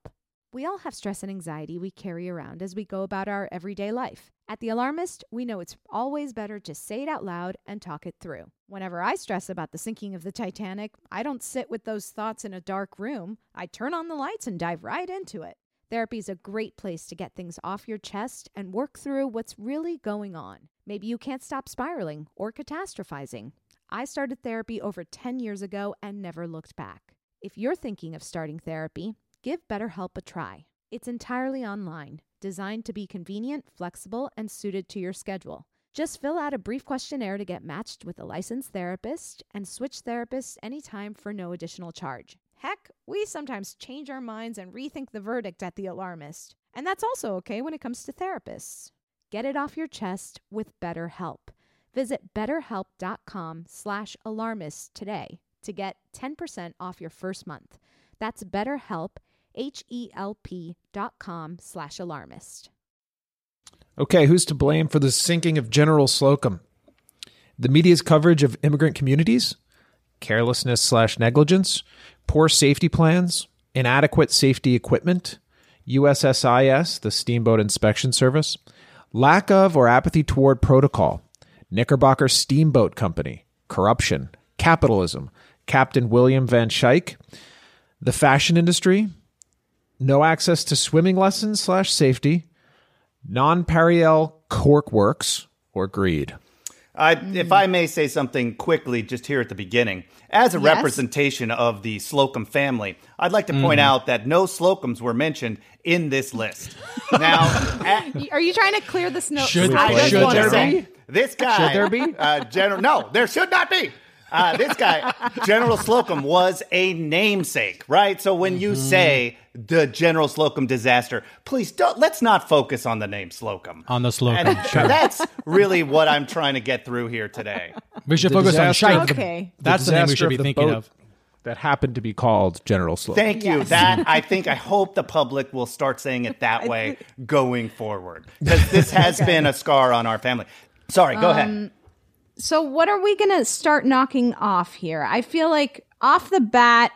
We all have stress and anxiety we carry around as we go about our everyday life. At The Alarmist, we know it's always better to say it out loud and talk it through. Whenever I stress about the sinking of the Titanic, I don't sit with those thoughts in a dark room. I turn on the lights and dive right into it. Therapy is a great place to get things off your chest and work through what's really going on. Maybe you can't stop spiraling or catastrophizing. I started therapy over 10 years ago and never looked back. If you're thinking of starting therapy, give BetterHelp a try. It's entirely online, designed to be convenient, flexible, and suited to your schedule. Just fill out a brief questionnaire to get matched with a licensed therapist and switch therapists anytime for no additional charge. Heck, we sometimes change our minds and rethink the verdict at The Alarmist. And that's also okay when it comes to therapists. Get it off your chest with BetterHelp. Visit betterhelp.com slash alarmist today to get 10% off your first month. That's betterhelp, H-E-L-P dot com slash alarmist.
Okay, who's to blame for the sinking of General Slocum? The media's coverage of immigrant communities, carelessness slash negligence, poor safety plans, inadequate safety equipment, USSIS, the Steamboat Inspection Service, lack of or apathy toward protocol, Knickerbocker Steamboat Company, corruption, capitalism, Captain William Van Schaick, the fashion industry, no access to swimming lessons slash safety, Nonpareil cork works, or greed.
I, if I may say something quickly, just here at the beginning, as a
Yes.
representation of the Slocum family, I'd like to point out that no Slocums were mentioned in this list. Now, a-
Are you trying to clear the snow?
Should-
I
Should there be?
this guy,
Should there be?
Uh, General? No, there should not be. Uh, this guy, General Slocum, was a namesake, right? So when you say the General Slocum disaster, please don't. Let's not focus on the name Slocum.
On the Slocum,
And
sure.
That's really what I'm trying to get through here today.
We should
The
focus on
disaster
Shike.
Okay.
That's the name we should be
of
thinking
boat
of.
That happened to be called General Slocum.
Thank you.
Yes.
That I think I hope the public will start saying it that way going forward because this has been a scar on our family. Sorry, go ahead.
So, what are we going to start knocking off here? I feel like off the bat,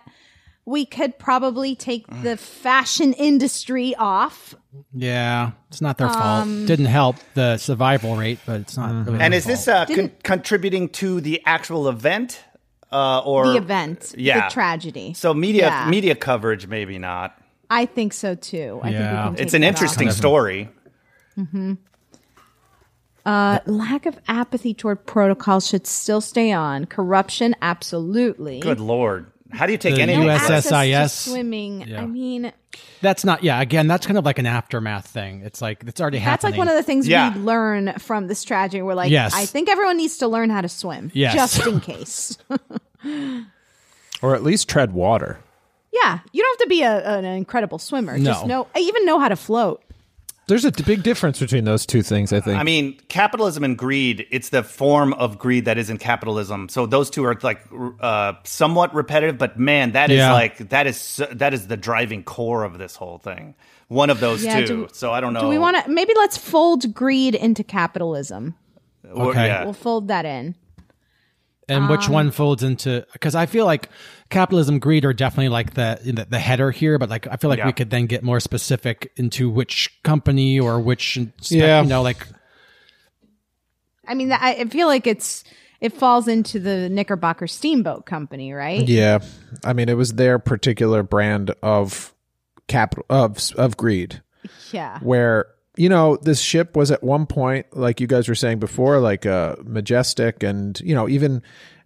we could probably take the fashion industry off.
Yeah, it's not their
Um,
fault. Didn't help the survival rate, but it's not. Really
And
their
is this uh, con- contributing to the actual event uh, or
The event,
Yeah.
the tragedy.
So media
Yeah.
media coverage, maybe not.
I think so too. I
Yeah.
think we can
It's an
that
interesting
off.
story.
Uh, lack of apathy toward protocol should still stay on. Corruption, absolutely.
Good lord, how do you take
The
anything?
US SIS.
swimming.
Yeah.
I mean,
That's not. Yeah, again, that's kind of like an aftermath thing. It's like it's already
that's
happening.
That's like one of the things
Yeah.
we learn from this tragedy. We're like,
Yes.
I think everyone needs to learn how to swim,
Yes.
just in case.
Or at least tread water.
yeah, you don't have to be a, an incredible swimmer. Just
No.
know, even know how to float.
There's a big difference between those two things, I think.
I mean, capitalism and greed, it's the form of greed that isn't capitalism. So those two are like uh, somewhat repetitive, but man, that is
Yeah.
like that is that is the driving core of this whole thing. One of those
Yeah,
two.
do-
so I don't know.
Do we want to? Maybe let's fold greed into capitalism.
Okay.
yeah.
We'll fold that in.
and
Um,
which one folds into? Because I feel like capitalism, greed are definitely like the the, the header here, but like I feel like
Yeah.
we could then get more specific into which company or which spe-
Yeah.
you know like
I mean, I I feel like it's it falls into the Knickerbocker Steamboat Company, right?
yeah. I mean, it was their particular brand of capital of of greed.
Yeah.
where you know this ship was at one point like you guys were saying before like uh majestic and you know even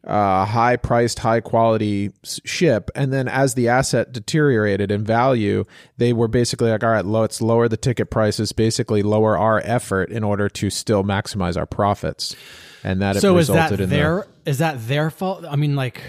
uh high priced high quality ship and then as the asset deteriorated in value they were basically like all right let's lower the ticket prices basically lower our effort in order to still maximize our profits and that it
so is
resulted
that
in
their is that their fault? I mean, like,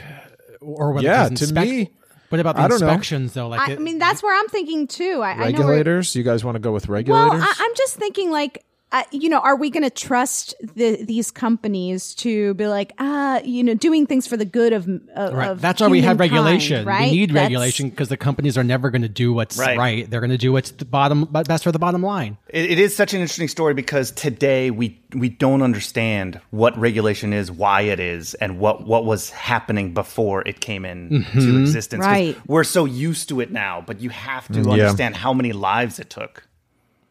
or whether
Yeah,
these
to
inspec-
me,
What about the
I don't know.
inspections though? Like,
I,
it-
I mean, that's where I'm thinking too. I,
the
I know
regulators you guys want to go with
Well,
regulators
I, I'm just thinking like uh, you know, are we going to trust the, these companies to be like, ah, you know, doing things for the good of, of
Right. That's why we have regulation.
Right?
We need
That's-
regulation because the companies are never going to do what's
Right.
right. They're going to do what's the bottom best for the bottom line.
It, it is such an interesting story because today we we don't understand what regulation is, why it is, and what what was happening before it came into
Mm-hmm.
existence. 'Cause
Right.
We're so used to it now, but you have to
Yeah.
understand how many lives it took.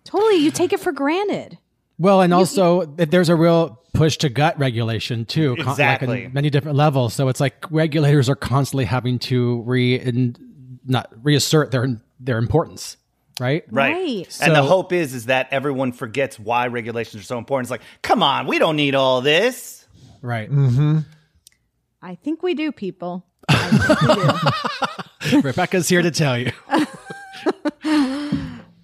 Totally, you take it for granted.
Well, and also that there's a real push to gut regulation too, con- like
Exactly.
in many different levels. So it's like regulators are constantly having to re and not reassert their their importance, right?
Right.
Right.
And the hope is is that everyone forgets why regulations are so important. It's like, come on, we don't need all this.
Right.
mhm I think we do, people. I think we do.
Rebecca's here to tell you.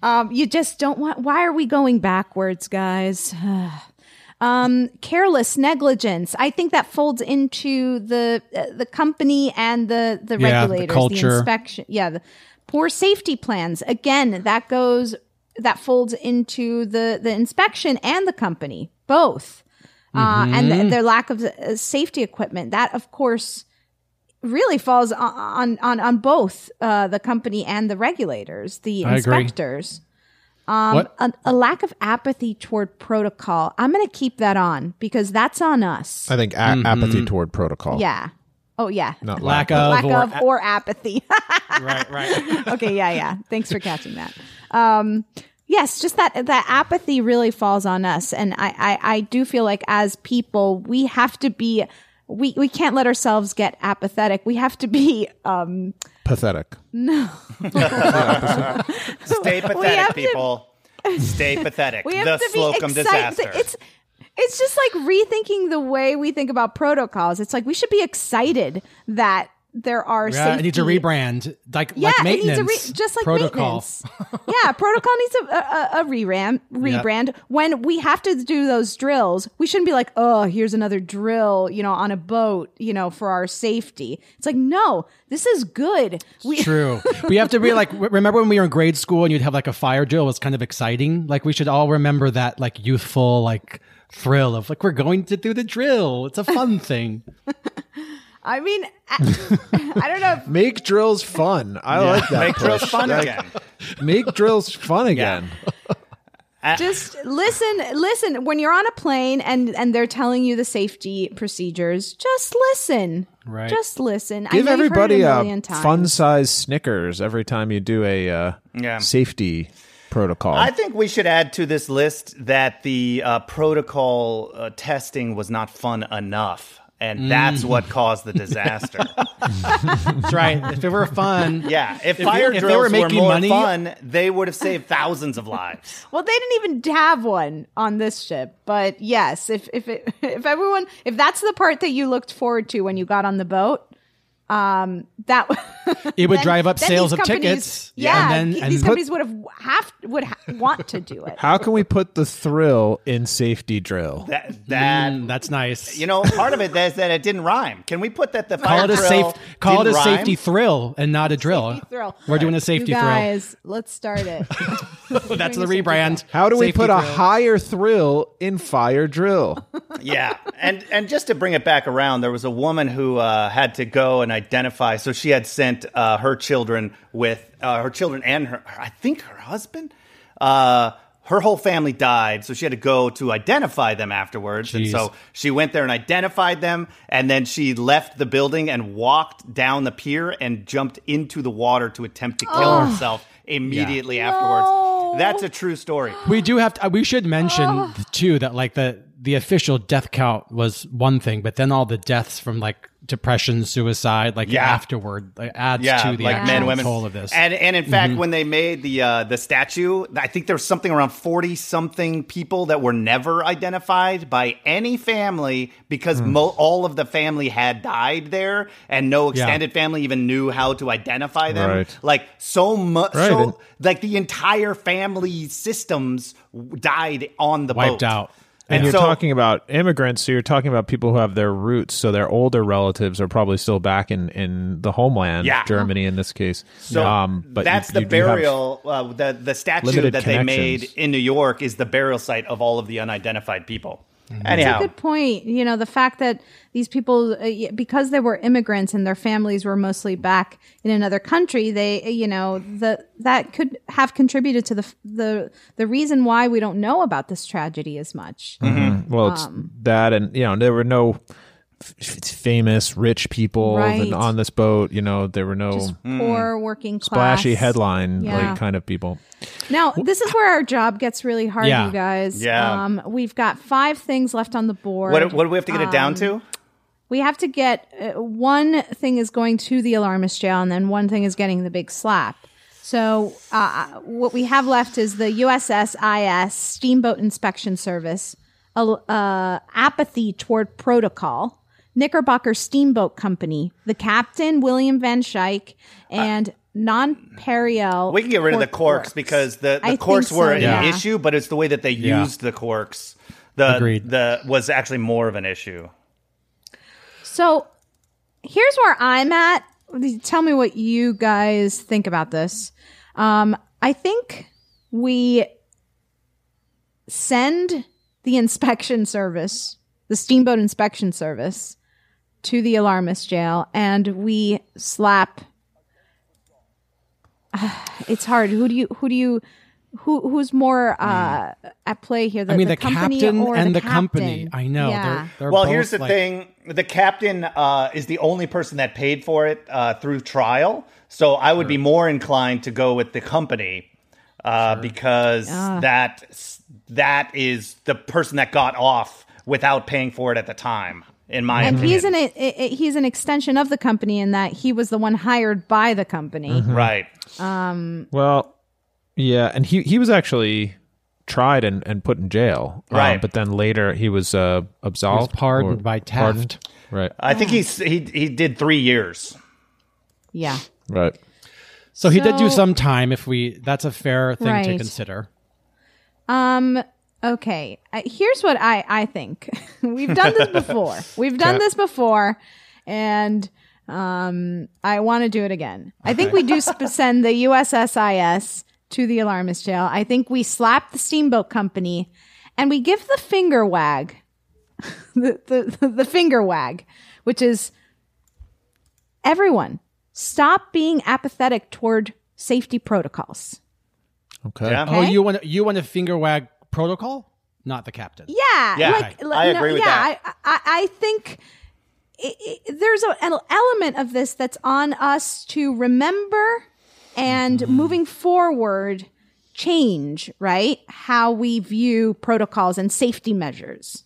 Um, you just don't want. Why are we going backwards, guys? um, careless negligence. I think that folds into the uh, the company and the the
Yeah, the
regulators,
culture.
inspection. Yeah, the poor safety plans. Again, that goes that folds into the the inspection and the company both, uh, and th- their lack of uh, safety equipment. That, of course. Really falls on on on, on both uh, the company and the regulators, the
I
inspectors Um,
what?
a, a lack of apathy toward protocol. I'm going to keep that on because that's on us.
I think a- apathy toward protocol.
yeah. Oh yeah.
Not
Lack
lack,
of
lack
or
of or apathy.
right, right.
okay, yeah, yeah. Thanks for catching that. Um, yes, just that that apathy really falls on us, and I, I I do feel like as people we have to be we we can't let ourselves get apathetic. We have to be um
pathetic.
No, stay
have
pathetic,
to-
people. Stay pathetic.
we have
the
to be
Slocum
excited.
disaster.
It's it's just like rethinking the way we think about protocols. It's like we should be excited that there are
Yeah,
safety.
it needs a rebrand, like
Yeah,
like
it needs
maintenance,
a re- just like
protocol.
maintenance. yeah, protocol needs a, a, a rebrand. Rebrand. When we have to do those drills, we shouldn't be like, oh, here's another drill, you know, on a boat, you know, for our safety. It's like, no, this is good. We
True. we have to be like, remember when we were in grade school and you'd have like a fire drill? It was kind of exciting. Like we should all remember that like youthful like thrill of like we're going to do the drill. It's a fun thing.
I mean, I, I don't know. if-
Make drills fun. I like that.
Make drills fun
Like,
again.
Make drills fun again.
just listen listen when you're on a plane and and they're telling you the safety procedures just listen
Right.
just listen
Give
know
everybody
a
a, fun size Snickers every time you do a uh,
Yeah.
safety protocol.
I think we should add to this list that the uh, protocol uh, testing was not fun enough. And that's
Mm.
what caused the disaster.
That's right. If it were fun,
yeah, if,
If
fire
they- if they
drills
were
were,
making
more
money-
fun, they would have saved thousands of lives.
well they didn't even have one on this ship but yes if if it, if everyone if that's the part that you looked forward to when you got on the boat um that
It would
then-
drive up sales of tickets.
yeah
And then-
these
put-
companies would have have would ha- want to do it
How can we put the thrill in safety drill?
That that
Mm, that's nice.
you know, part of it is that it didn't rhyme. Can we put that the
call
fire
it a
drill
safe call it a
rhyme?
safety thrill and not a drill.
Safety thrill.
We're doing a safety
you guys let's start it.
That's the rebrand.
How do we
Safety
put a
thrill.
higher thrill in fire drill?
yeah, and and just to bring it back around, there was a woman who uh, had to go and identify. So she had sent uh, her children with uh, her children and her, I think her husband. Uh, her whole family died, so she had to go to identify them afterwards. And so she went there and identified them, and then she left the building and walked down the pier and jumped into the water to attempt to kill herself immediately afterwards. That's a true story.
We do have to. We should mention too that like the the official death count was one thing, but then all the deaths from like depression, suicide, like
Yeah.
afterward, like, adds
yeah,
to the
like
actual
men, women,
toll of this.
And and in fact, when they made the uh, the statue, I think there was something around forty something people that were never identified by any family because mo- all of the family had died there, and no
Yeah.
extended family even knew how to identify them.
Right.
Like so much,
Right,
so like the entire family systems died on the
Wiped
boat.
out.
And,
And
you're
so-
talking about immigrants, so you're talking about people who have their roots, so their older relatives are probably still back in, in the homeland,
Yeah.
Germany in this case.
So
um, but
that's
you-
the
you
burial. Uh, the the statue that they made in New York is the burial site of all of the unidentified people.
Mm-hmm.
That's a good point. You know, the fact that these people, uh, because they were immigrants and their families were mostly back in another country, they, uh, you know, the that could have contributed to the the the reason why we don't know about this tragedy as much.
Mhm. Well, it's
Um,
that, and you know, there were no famous rich people
Right.
on this boat. You know, there were no
Just poor working class,
splashy headline
Yeah.
like kind of people.
Now, this is where our job gets really hard,
Yeah.
you guys.
Yeah.
Um, we've got five things left on the board.
what what do we have to get it down
Um,
to?
We have to get uh, one thing is going to the alarmist jail, and then one thing is getting the big slap. So, uh, what we have left is the USSIS Steamboat Inspection Service, uh, uh, apathy toward protocol, Knickerbocker Steamboat Company, the captain William Van Schaick, and non Periel.
We can get rid of the
Port
corks because the, the
think
corks were
so,
an
yeah.
issue, but it's the way that they
Yeah.
used the corks. The
Agreed.
the was actually more of an issue.
So here's where I'm at. Tell me what you guys think about this. Um, I think we send the inspection service, the steamboat inspection service, to the alarmist jail, and we slap. it's hard. Who do you? Who do you? Who who's more uh, at play here? The,
I mean,
the,
the,
company
captain
or
and the,
captain?
company. I know.
Yeah.
They're, they're
well,
both,
here's the
like-
thing: the captain uh, is the only person that paid for it uh, through trial. So I would be more inclined to go with the company uh, because
Ah.
that that is the person that got off without paying for it at the time. In my
and
opinion,
he's an i- i- he's an extension of the company in that he was the one hired by the company.
Mm-hmm.
right.
Um,
Well, yeah, and he he was actually tried and, and put in jail, um,
Right.
but then later he was uh, absolved,
pardoned
or
by
pardoned. Right,
I think he's he he did three years.
yeah.
right.
So he did do some time. If we, that's a fair thing to consider.
Um. Okay. Uh, here's what I I think. We've done this before. We've done
Okay.
this before, and um, I want to do it again. I think we do sp- send the USSIS to the alarmist jail. I think we slap the steamboat company, and we give the finger wag, the, the the finger wag, which is everyone stop being apathetic toward safety protocols.
Okay.
Yeah.
Oh, you want you want a finger wag protocol, not the captain.
Yeah,
Yeah,
like,
I
like,
agree with
yeah,
that.
I, I, I think i i there's a, an element of this that's on us to remember and
Mm-hmm.
moving forward change right how we view protocols and safety measures.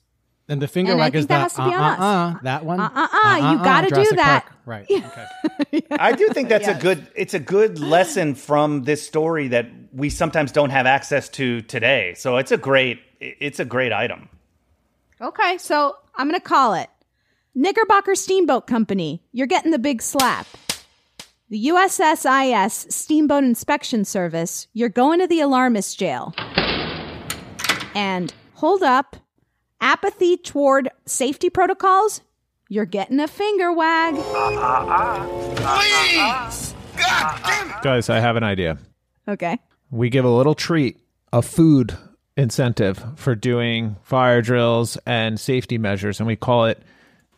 And the finger
And I
wag
think
is
that
the
has to be on
uh,
us.
uh, uh, that one.
Uh, uh, uh, you gotta do that.
Park. Right. Okay.
I do think that's a good it's a good lesson from this story that we sometimes don't have access to today. So it's a great it's a great item.
Okay, so I'm gonna call it Knickerbocker Steamboat Company. You're getting the big slap. The USSIS Steamboat Inspection Service. You're going to the alarmist jail. And hold up, apathy toward safety protocols. You're getting a finger wag.
Please, Guys, I have an idea.
Okay.
We give a little treat, a food incentive for doing fire drills and safety measures, and we call it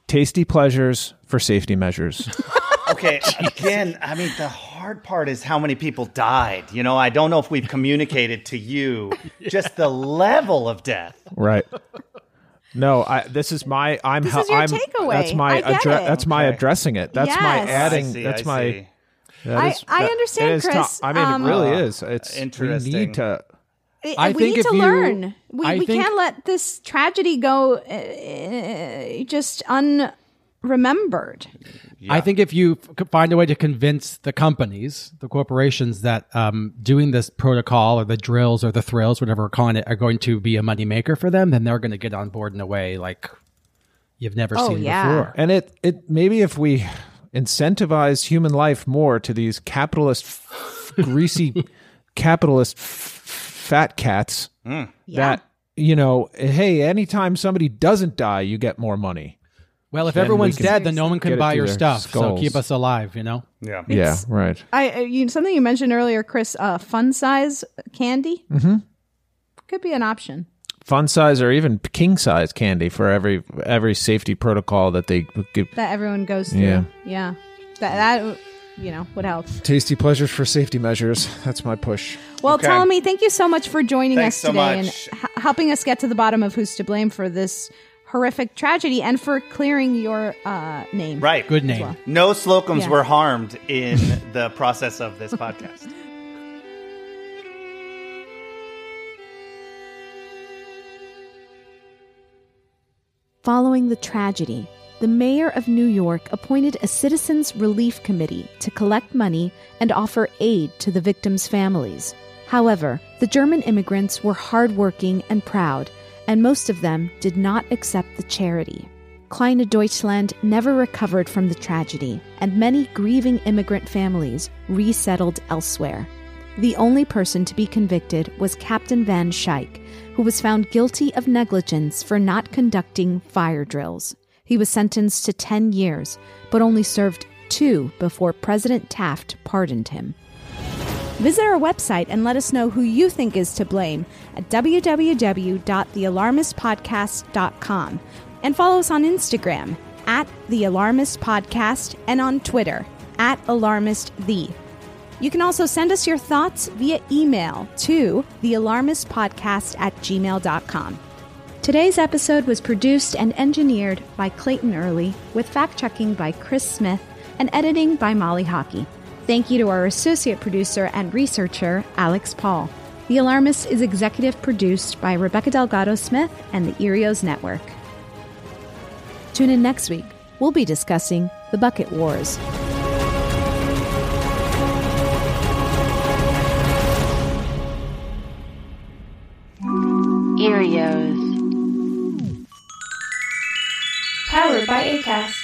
Tasty Pleasures for Safety Measures.
Okay, again, I mean the hard part is how many people died. You know, I don't know if we've communicated to you just the level of death.
right. No, I. This is my. I'm.
This is your
I'm,
takeaway.
That's my. Addre- That's my
Okay.
addressing it. That's my adding.
I see,
that's
I
my.
see.
that
I- I understand,
it is tough.
Chris.
I mean,
Um,
it really is. It's
Interesting.
We need to.
I-
I
we
think
need
if
to
you-
learn. We,
I
we
think-
can't let this tragedy go uh, just unremembered.
I think if you f- find a way to convince the companies, the corporations, that um, doing this protocol or the drills or the thrills, whatever we're calling it, are going to be a moneymaker for them, then they're going to get on board in a way like you've never
Oh,
seen
yeah.
before.
And it it maybe if we incentivize human life more to these capitalist, f- greasy, capitalist f- fat cats,
Yeah.
that you know, hey, anytime somebody doesn't die, you get more money.
Well, if
Then
everyone's
can
dead, then no one can buy your
their
stuff. So keep us alive, you know?
Yeah.
yeah, right.
I uh, you, something you mentioned earlier, Chris. Uh, fun size candy
Mm-hmm.
could be an option.
Fun size or even king size candy for every every safety protocol that they give.
that everyone goes through.
Yeah.
Yeah. That that you know would help.
Tasty pleasures for safety measures. That's my push.
Well,
Okay.
Ptolemy, thank you so much for joining
Thanks
us today
much.
and h- helping us get to the bottom of who's to blame for this horrific tragedy and for clearing your uh, name.
Right.
Good name.
well.
No Slocums
Yeah.
were harmed in the process of this podcast.
Following the tragedy, the mayor of New York appointed a citizens relief committee to collect money and offer aid to the victims' families. However, the German immigrants were hardworking and proud, and most of them did not accept the charity. Kleine Deutschland never recovered from the tragedy, and many grieving immigrant families resettled elsewhere. The only person to be convicted was Captain Van Schaick, who was found guilty of negligence for not conducting fire drills. He was sentenced to 10 years, but only served two before President Taft pardoned him. Visit our website and let us know who you think is to blame at www.thealarmistpodcast.com and follow us on Instagram at The Alarmist Podcast and on Twitter at AlarmistThe. You can also send us your thoughts via email to thealarmistpodcast at gmail.com. Today's episode was produced and engineered by Clayton Early, with fact checking by Chris Smith and editing by Molly Hockey. Thank you to our associate producer and researcher, Alex Paul. The Alarmist is executive produced by Rebecca Delgado Smith and the Earios Network. Tune in next week. We'll be discussing the Bucket Wars.
Earios.
Powered by ACAST.